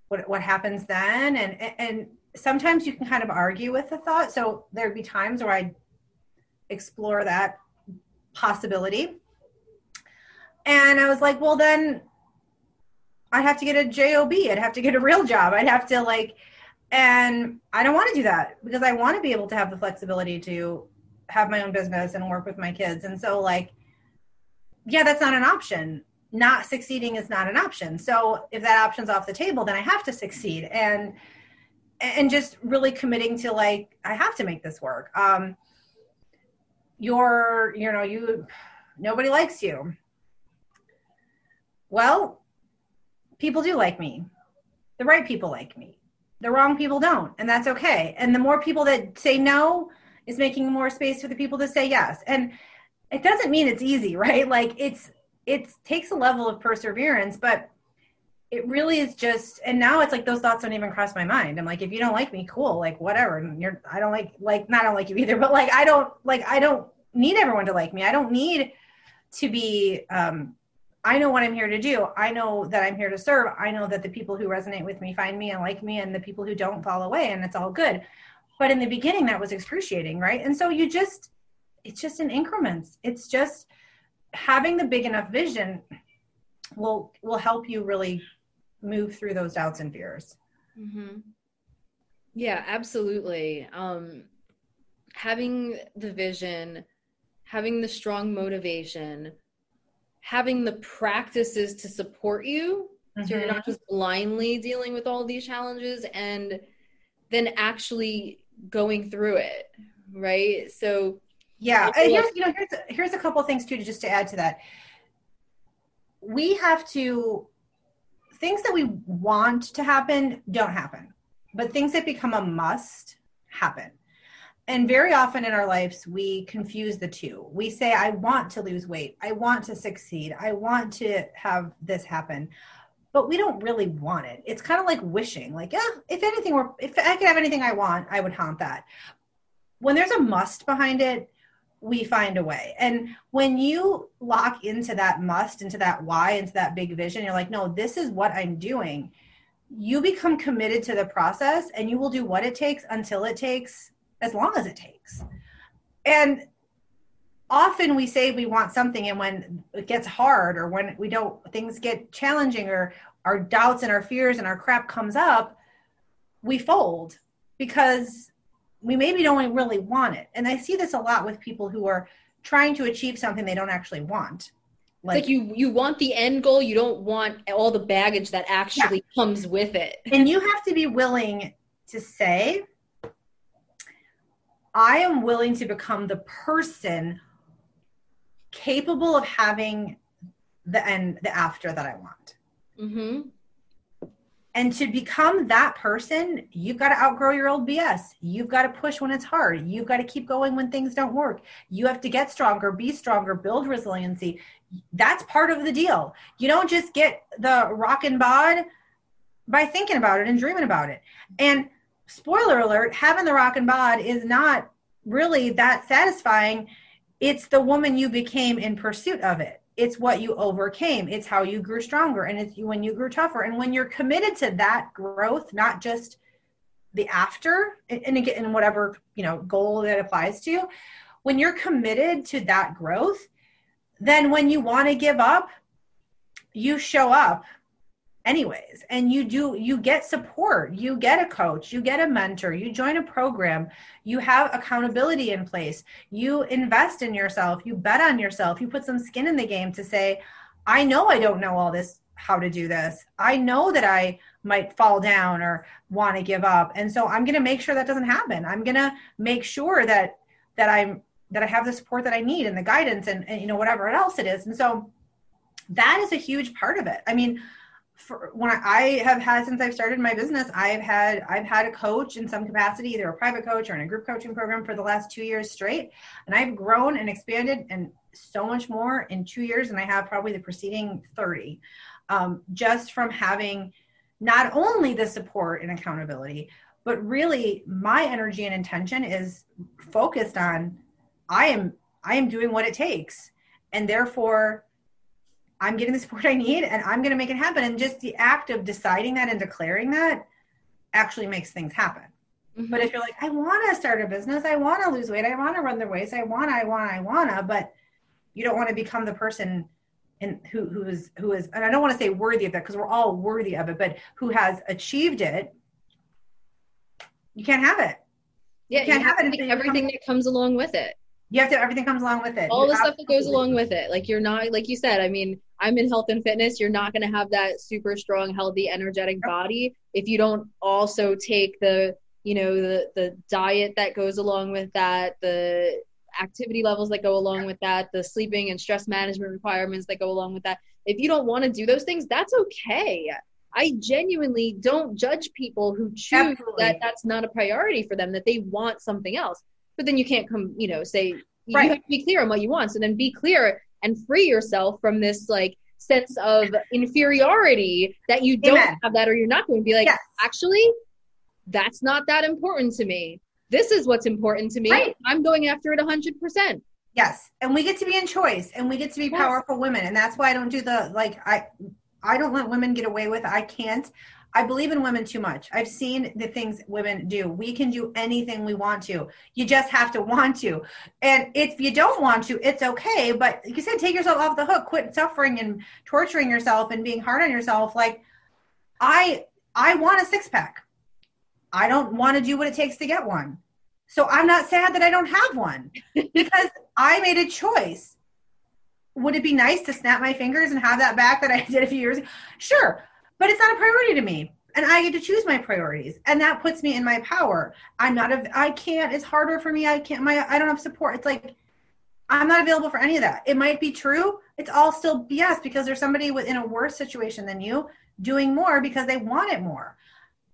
what what happens then. And and sometimes you can kind of argue with the thought. So there'd be times where i explore that possibility. And i was like well then i'd have to get a job i'd have to get a real job. I'd have to like and I don't want to do that because I want to be able to have the flexibility to have my own business and work with my kids. And so, like, yeah, that's not an option. Not succeeding is not an option. So if that option's off the table, then I have to succeed. And and just really committing to like I have to make this work. Um you're you know, you nobody likes you. Well, people do like me. The right people like me the wrong people don't and that's okay and the more people that say no is making more space for the people to say yes and it doesn't mean it's easy [laughs] right like it's it takes a level of perseverance but it really is just and now it's like those thoughts don't even cross my mind i'm like if you don't like me cool like whatever and you're i don't like like not I don't like you either but like i don't like i don't need everyone to like me i don't need to be um I know what I'm here to do. I know that I'm here to serve. I know that the people who resonate with me find me and like me, and the people who don't fall away, and it's all good. But in the beginning, that was excruciating, right? And so you just, it's just in increments. It's just having the big enough vision will will help you really move through those doubts and fears. Mm-hmm. Yeah, absolutely. Um, having the vision, having the strong motivation having the practices to support you mm-hmm. so you're not mm-hmm. just blindly dealing with all these challenges and then actually going through it right so yeah and uh, here's you know here's a, here's a couple things too to just to add to that. We have to things that we want to happen don't happen but things that become a must happen. And very often in our lives we confuse the two. We say i want to lose weight. I want to succeed. I want to have this happen. But we don't really want it. It's kind of like wishing like yeah if anything were if i could have anything i want i would haunt that. When there's a must behind it we find a way and when you lock into that must into that why into that big vision you're like no this is what i'm doing you become committed to the process and you will do what it takes until it takes as long as it takes. And often we say we want something and when it gets hard or when we don't things get challenging or our doubts and our fears and our crap comes up, we fold because we maybe don't really want it. And I see this a lot with people who are trying to achieve something they don't actually want. Like, like you you want the end goal, you don't want all the baggage that actually yeah. comes with it. And you have to be willing to say I am willing to become the person capable of having the end, the after that I want. Mm-hmm. And to become that person, you've got to outgrow your old BS. You've got to push when it's hard. You've got to keep going when things don't work. You have to get stronger, be stronger, build resiliency. That's part of the deal. You don't just get the rock and bod by thinking about it and dreaming about it. And spoiler alert, having the rock and bod is not really that satisfying. It's the woman you became in pursuit of it. It's what you overcame. It's how you grew stronger and it's when you grew tougher. And when you're committed to that growth, not just the after and again in whatever you know goal that applies to you, when you're committed to that growth, then when you want to give up, you show up anyways and you do you get support you get a coach you get a mentor you join a program you have accountability in place you invest in yourself you bet on yourself you put some skin in the game to say i know i don't know all this how to do this. I know that i might fall down or want to give up and so i'm going to make sure that doesn't happen. I'm going to make sure that that i'm that i have the support that i need and the guidance and, and you know whatever else it is. And so that is a huge part of it. I mean for when I, I have had since I've started my business, I've had I've had a coach in some capacity, either a private coach or in a group coaching program for the last two years straight, and I've grown and expanded and so much more in two years than I have probably the preceding thirty, um, just from having not only the support and accountability, but really my energy and intention is focused on I am I am doing what it takes, and therefore I'm getting the support I need and I'm going to make it happen. And just the act of deciding that and declaring that actually makes things happen. Mm-hmm. But if you're like, I want to start a business, I want to lose weight, I want to run the race, I want, I want, I want to, but you don't want to become the person and who who is who is, and I don't want to say worthy of that because we're all worthy of it, but who has achieved it, you can't have it. Yeah, you can't you have, have it. Everything that comes along with it you have to everything comes along with it all you the stuff that goes along with it like you're not like you said i mean i'm in health and fitness you're not going to have that super strong healthy energetic body if you don't also take the you know the the diet that goes along with that the activity levels that go along with that the sleeping and stress management requirements that go along with that. If you don't want to do those things that's okay. I genuinely don't judge people who choose Absolutely. that that's not a priority for them, that they want something else. But then you can't come you know say right. you have to be clear on what you want. So then be clear and free yourself from this like sense of inferiority that you don't Amen. have that or you're not going to be like yes. actually that's not that important to me this is what's important to me right. i'm going after it 100% yes and we get to be in choice and we get to be yes. powerful women and that's why i don't do the like i i don't let women get away with i can't I believe in women too much. I've seen the things women do. We can do anything we want to. You just have to want to. And if you don't want to, it's okay. But like you said, take yourself off the hook. Quit suffering and torturing yourself and being hard on yourself. Like I I want a six pack. I don't want to do what it takes to get one. So I'm not sad that I don't have one [laughs] because I made a choice. Would it be nice to snap my fingers and have that back that I [laughs] did a few years ago? Sure but it's not a priority to me and I get to choose my priorities, and that puts me in my power. I'm not a, I can't. It's harder for me. I can't. My I don't have support. It's like I'm not available for any of that. It might be true. It's all still BS because there's somebody within a worse situation than you doing more because they want it more.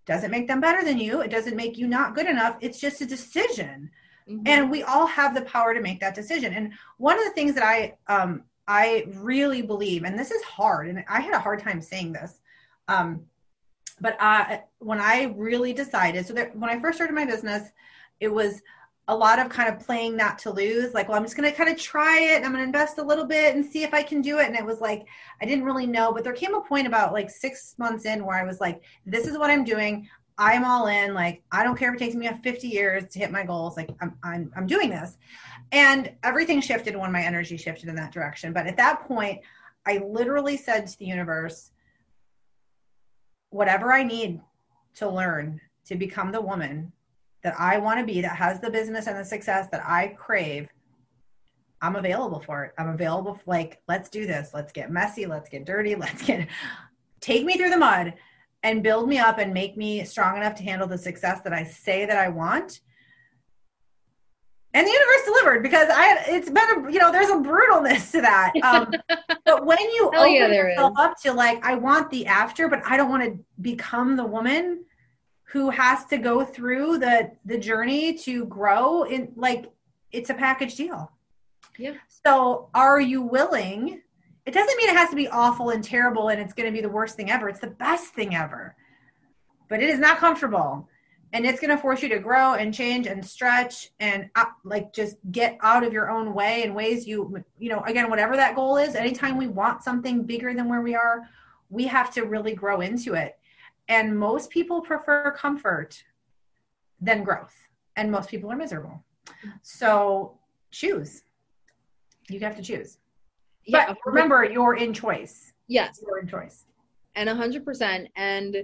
Doesn't make them better than you. It doesn't make you not good enough. It's just a decision, mm-hmm. and we all have the power to make that decision. And one of the things that I um I really believe, and this is hard, and I had a hard time saying this um, but I, when I really decided, so that when I first started my business, it was a lot of kind of playing not to lose. Like, well, I'm just going to kind of try it. I'm going to invest a little bit and see if I can do it. And it was like, I didn't really know, but there came a point about like six months in where I was like, this is what I'm doing. I'm all in. Like, I don't care if it takes me 50 years to hit my goals. Like, I'm, I'm, I'm doing this. And everything shifted when my energy shifted in that direction. But at that point, I literally said to the universe, whatever I need to learn to become the woman that I want to be, that has the business and the success that I crave, I'm available for it. I'm available. For, like, let's do this. Let's get messy. Let's get dirty. [laughs] Let's get, take me through the mud and build me up and make me strong enough to handle the success that I say that I want and the universe delivered because I it's been a you know there's a brutalness to that. Um, [laughs] but when you open yeah, yourself is. up to like I want the after, but I don't want to become the woman who has to go through the the journey to grow in like it's a package deal. Yeah. So are you willing? It doesn't mean it has to be awful and terrible and it's going to be the worst thing ever. It's the best thing ever. But it is not comfortable and it's going to force you to grow and change and stretch and uh, like just get out of your own way in ways you you know again whatever that goal is anytime we want something bigger than where we are we have to really grow into it. And most people prefer comfort than growth and most people are miserable. So choose. You have to choose. Yeah but remember you're in choice. Yes. You're in choice. And 100% and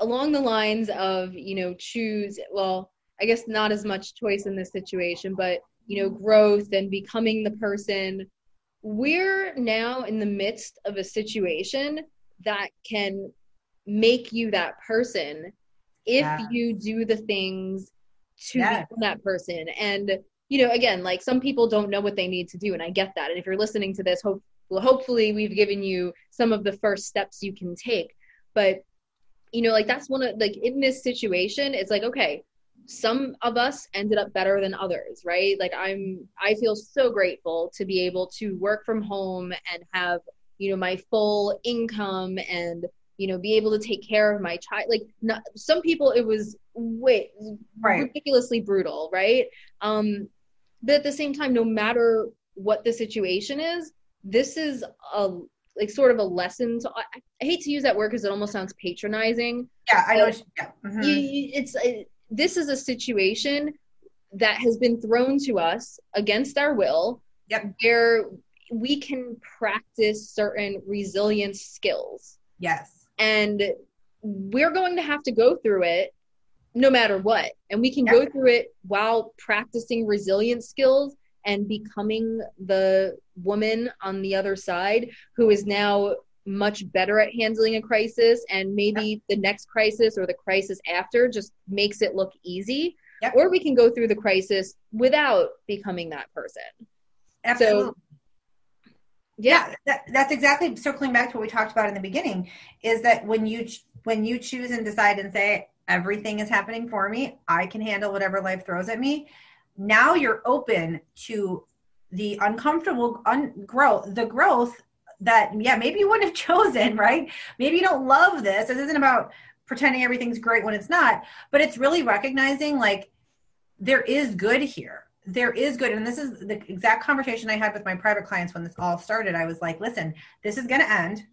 along the lines of you know choose well i guess not as much choice in this situation but you know growth and becoming the person. We're now in the midst of a situation that can make you that person if yeah. you do the things to become that person. And you know again like some people don't know what they need to do and i get that. And if you're listening to this hope well hopefully we've given you some of the first steps you can take. But you know like that's one of like in this situation it's like okay some of us ended up better than others right? Like i'm i feel so grateful to be able to work from home and have you know my full income and you know be able to take care of my child. Like not, some people it was way right. ridiculously brutal right? Um but at the same time no matter what the situation is this is a like sort of a lesson to I, I hate to use that word because it almost sounds patronizing yeah i know yeah. Mm-hmm. it's it, this is a situation that has been thrown to us against our will yep. where we can practice certain resilience skills yes and we're going to have to go through it no matter what and we can yep. go through it while practicing resilience skills and becoming the woman on the other side who is now much better at handling a crisis and maybe the next crisis or the crisis after just makes it look easy yep. or we can go through the crisis without becoming that person Absolutely. so yeah, that, that's exactly circling back to what we talked about in the beginning is that when you when you choose and decide and say everything is happening for me i can handle whatever life throws at me now you're open to the uncomfortable un- growth the growth that yeah maybe you wouldn't have [laughs] chosen right? Maybe you don't love this. This isn't about pretending everything's great when it's not but it's really recognizing like there is good here. There is good. And this is the exact conversation i had with my private clients when this all started. I was like listen this is going to end.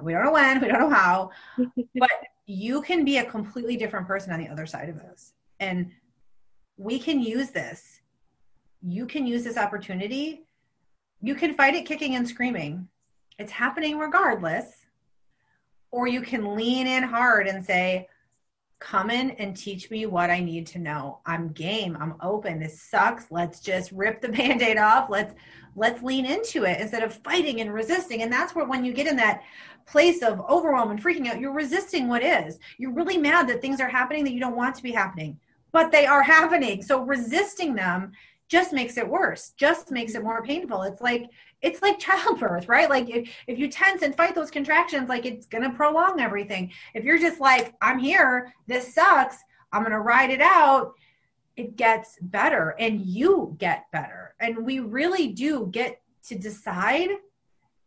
We don't know when. We don't know how. [laughs] But you can be a completely different person on the other side of this. And we can use this you can use this opportunity you can fight it kicking and screaming. It's happening regardless. Or you can lean in hard and say, come in and teach me what I need to know. I'm game. I'm open. This sucks. Let's just rip the [laughs] band-aid off. Let's let's lean into it instead of fighting and resisting. And that's where when you get in that place of overwhelm and freaking out, you're resisting what is. You're really mad that things are happening that you don't want to be happening, but they are happening. So resisting them just makes it worse just makes it more painful. It's like it's like [laughs] childbirth right? Like if, if you tense and fight those contractions like it's gonna prolong everything. If you're just like i'm here this sucks i'm gonna ride it out it gets better and you get better. And we really do get to decide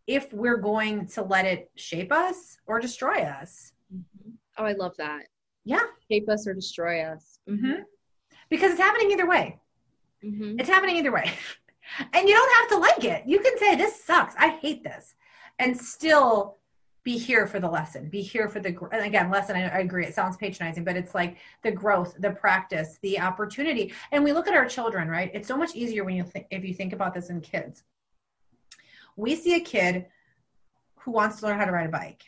if we're going to let it shape us or destroy us. Mm-hmm. oh i love that yeah shape us or destroy us mm-hmm. because it's happening either way Mm-hmm. It's happening either way. [laughs] and you don't have to like it. You can say, this sucks. I hate this. And still be here for the lesson. Be here for the, and again, lesson, I, I agree. It sounds patronizing, but it's like the growth, the practice, the opportunity. And we look at our children, right? It's so much easier when you think, if you think about this in kids. We see a kid who wants to learn how to ride a bike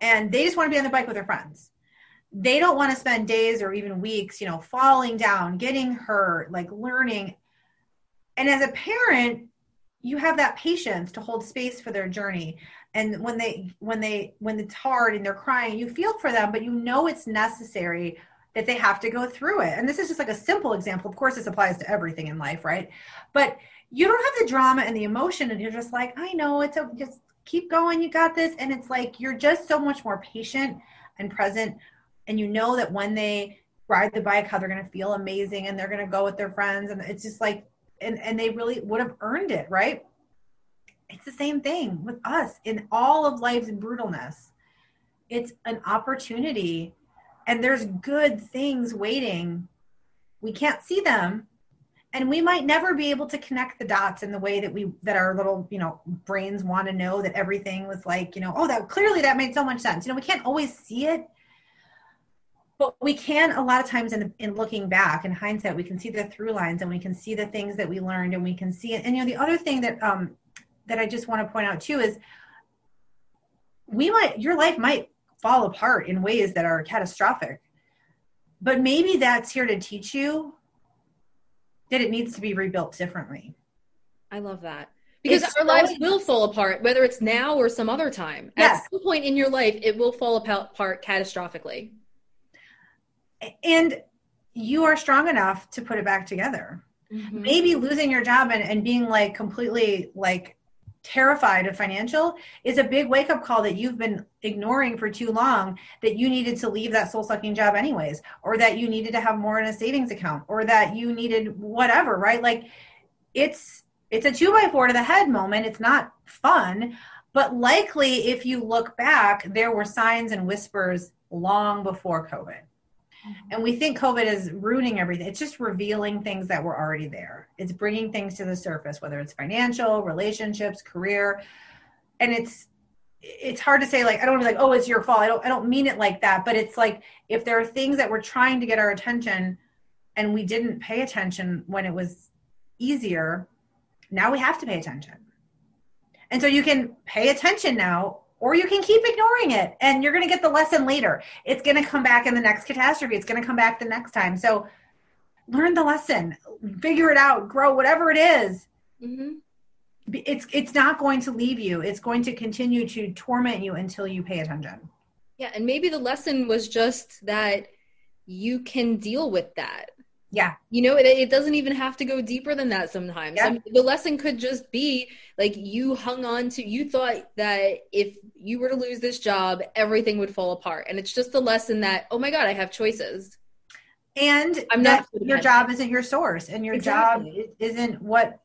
and they just want to be on the bike with their friends they don't want to spend days or even weeks, you know, falling down, getting hurt, like learning. And as a parent, you have that patience to hold space for their journey. And when they when they when it's hard and they're crying, you feel for them, but you know it's necessary that they have to go through it. And this is just like a simple example. Of course, this applies to everything in life, right? But you don't have the drama and the emotion, and you're just like, I know it's a just keep going, you got this. And it's like you're just so much more patient and present and you know that when they ride the bike how they're going to feel amazing and they're going to go with their friends. And it's just like and and they really would have earned it right? It's the same thing with us in all of life's brutalness. It's an opportunity and there's good things waiting. We can't see them and we might never be able to connect the dots in the way that we that our little you know brains want to know that everything was like you know oh that clearly that made so much sense. You know we can't always see it but we can a lot of times in, in looking back in hindsight we can see the through lines and we can see the things that we learned and we can see it and you know the other thing that um that i just want to point out too is we might your life might fall apart in ways that are catastrophic but maybe that's here to teach you that it needs to be rebuilt differently. I love that. Because it's our lives will fall apart whether it's now or some other time. Yes. at some point in your life it will fall apart catastrophically and you are strong enough to put it back together. Mm-hmm. maybe losing your job and, and being like completely like terrified of financial is a big wake up call that you've been ignoring for too long that you needed to leave that soul sucking job anyways or that you needed to have more in a savings account or that you needed whatever right? Like it's it's a two by four to the head moment. It's not fun but likely if you look back there were signs and whispers long before covid Mm-hmm. and we think COVID is ruining everything. It's just revealing things that were already there. It's bringing things to the surface, whether it's financial, relationships, career. And it's, it's hard to say like I don't want to be like oh it's your fault I don't I don't mean it like that but it's like if there are things that we're trying to get our attention and we didn't pay attention when it was easier now we have to pay attention and so you can pay attention now or you can keep ignoring it and you're going to get the lesson later. It's going to come back in the next catastrophe. It's going to come back the next time. So learn the lesson, figure it out, grow, whatever it is. Mm-hmm. It's it's not going to leave you. It's going to continue to torment you until you pay attention. Yeah, and maybe the lesson was just that you can deal with that yeah. You know it, it doesn't even have to go deeper than that sometimes. Yeah. I mean, the lesson could just be like you hung on to you thought that if you were to lose this job everything would fall apart. And it's just a lesson that oh my god i have choices. And i'm not your job isn't your source and your exactly. job isn't what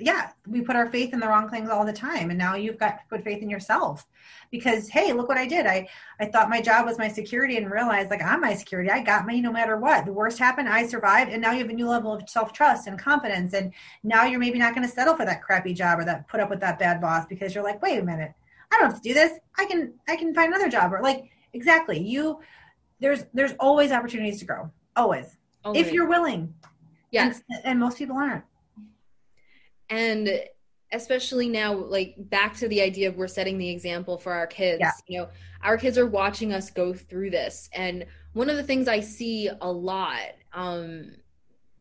yeah, we put our faith in the wrong things all the time. And now you've got to put faith in yourself because, hey, look what I did. I, I thought my job was my security and realized like I'm my security. I got me no matter what. The worst happened. I survived. And now you have a new level of self trust and confidence. And now you're maybe not going to settle for that crappy job or that put up with that bad boss because you're like, wait a minute, I don't have to do this. I can, I can find another job or like, exactly. You, there's, there's always opportunities to grow. Always. Always. If you're willing. Yes. And, and most people aren't and especially now like back to the idea of we're setting the example for our kids yeah. you know our kids are watching us go through this and one of the things i see a lot um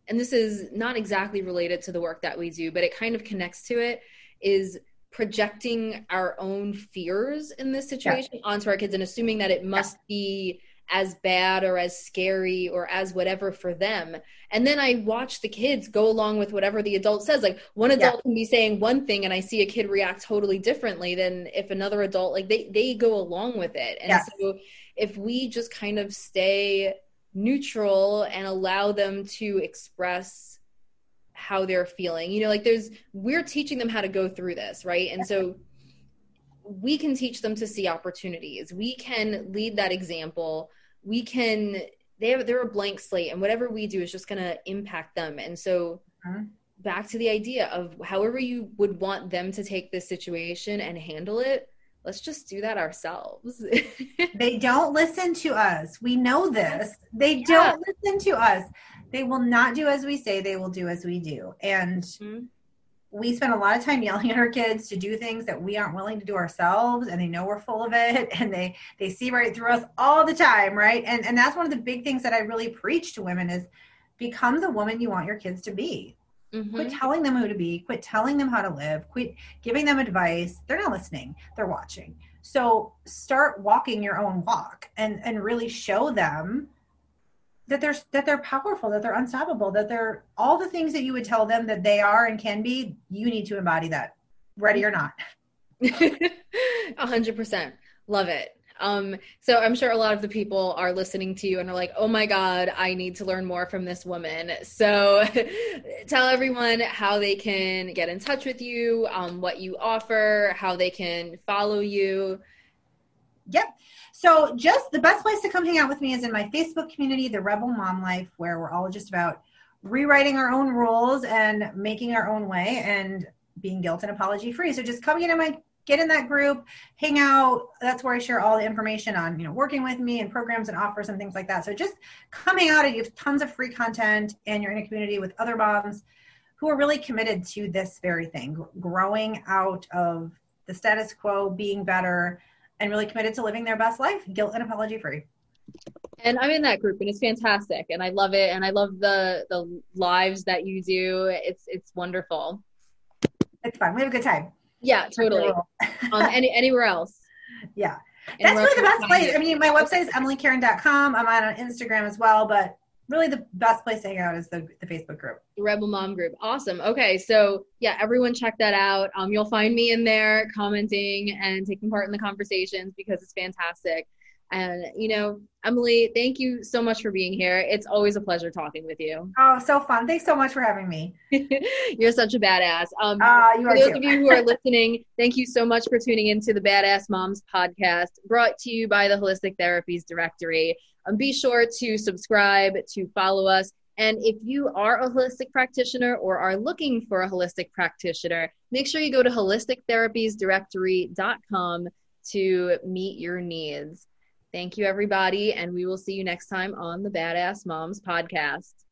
and this is not exactly related to the work that we do but it kind of connects to it is projecting our own fears in this situation yeah. onto our kids and assuming that it must yeah. be as bad or as scary or as whatever for them. And then I watch the kids go along with whatever the adult says. Like one adult yeah. can be saying one thing and I see a kid react totally differently than if another adult like they they go along with it. And yes. so if we just kind of stay neutral and allow them to express how they're feeling. You know, like there's we're teaching them how to go through this, right? And so we can teach them to see opportunities. We can lead that example. We can they have they're a blank slate and whatever we do is just going to impact them. And so mm-hmm. back to the idea of however you would want them to take this situation and handle it, let's just do that ourselves. [laughs] they don't listen to us. We know this. They yeah. don't listen to us. They will not do as we say, they will do as we do. And mm-hmm we spend a lot of time yelling at our kids to do things that we aren't willing to do ourselves and they know we're full of it [laughs] and they they see right through us all the time right? And and that's one of the big things that i really preach to women is become the woman you want your kids to be. Mm-hmm. quit telling them who to be. Quit telling them how to live. Quit giving them advice. They're not listening. They're watching. So start walking your own walk and and really show them that they're that they're powerful that they're unstoppable that they're all the things that you would tell them that they are and can be you need to embody that ready or not. [laughs] A hundred percent. Love it. Um so i'm sure a lot of the people are listening to you and are like oh my god i need to learn more from this woman. So [laughs] tell everyone how they can get in touch with you um what you offer how they can follow you yep so, just the best place to come hang out with me is in my Facebook community, The Rebel Mom Life, where we're all just about rewriting our own rules and making our own way and being guilt and apology free. So, just come get in my get in that group, hang out. That's where I share all the information on, you know, working with me and programs and offers and things like that. So just come hang out and you have tons of free content and you're in a community with other moms who are really committed to this very thing, growing out of the status quo, being better, and really committed to living their best life, guilt and apology free. And I'm in that group and it's fantastic and I love it and I love the the lives that you do. It's it's wonderful. It's fun. We have a good time. Yeah, totally. [laughs] um, any anywhere else. Yeah. That's really the best place. I mean, my website is emilycaron.com. I'm on Instagram as well, but really the best place to hang out is the, the Facebook group. The Rebel Mom group. Awesome. Okay. So yeah, everyone check that out. Um, you'll find me in there commenting and taking part in the conversations because it's fantastic. And, you know, Emily, thank you so much for being here. It's always a pleasure talking with you. Oh, so fun. Thanks so much for having me. [laughs] You're such a badass. Um, uh, you for those too. of you who are listening, thank you so much for tuning into the Badass Moms podcast brought to you by the Holistic Therapies Directory. Um, be sure to subscribe, to follow us. And if you are a holistic practitioner or are looking for a holistic practitioner, make sure you go to holistictherapiesdirectory.com to meet your needs. Thank you, everybody, and we will see you next time on the Badass Moms podcast.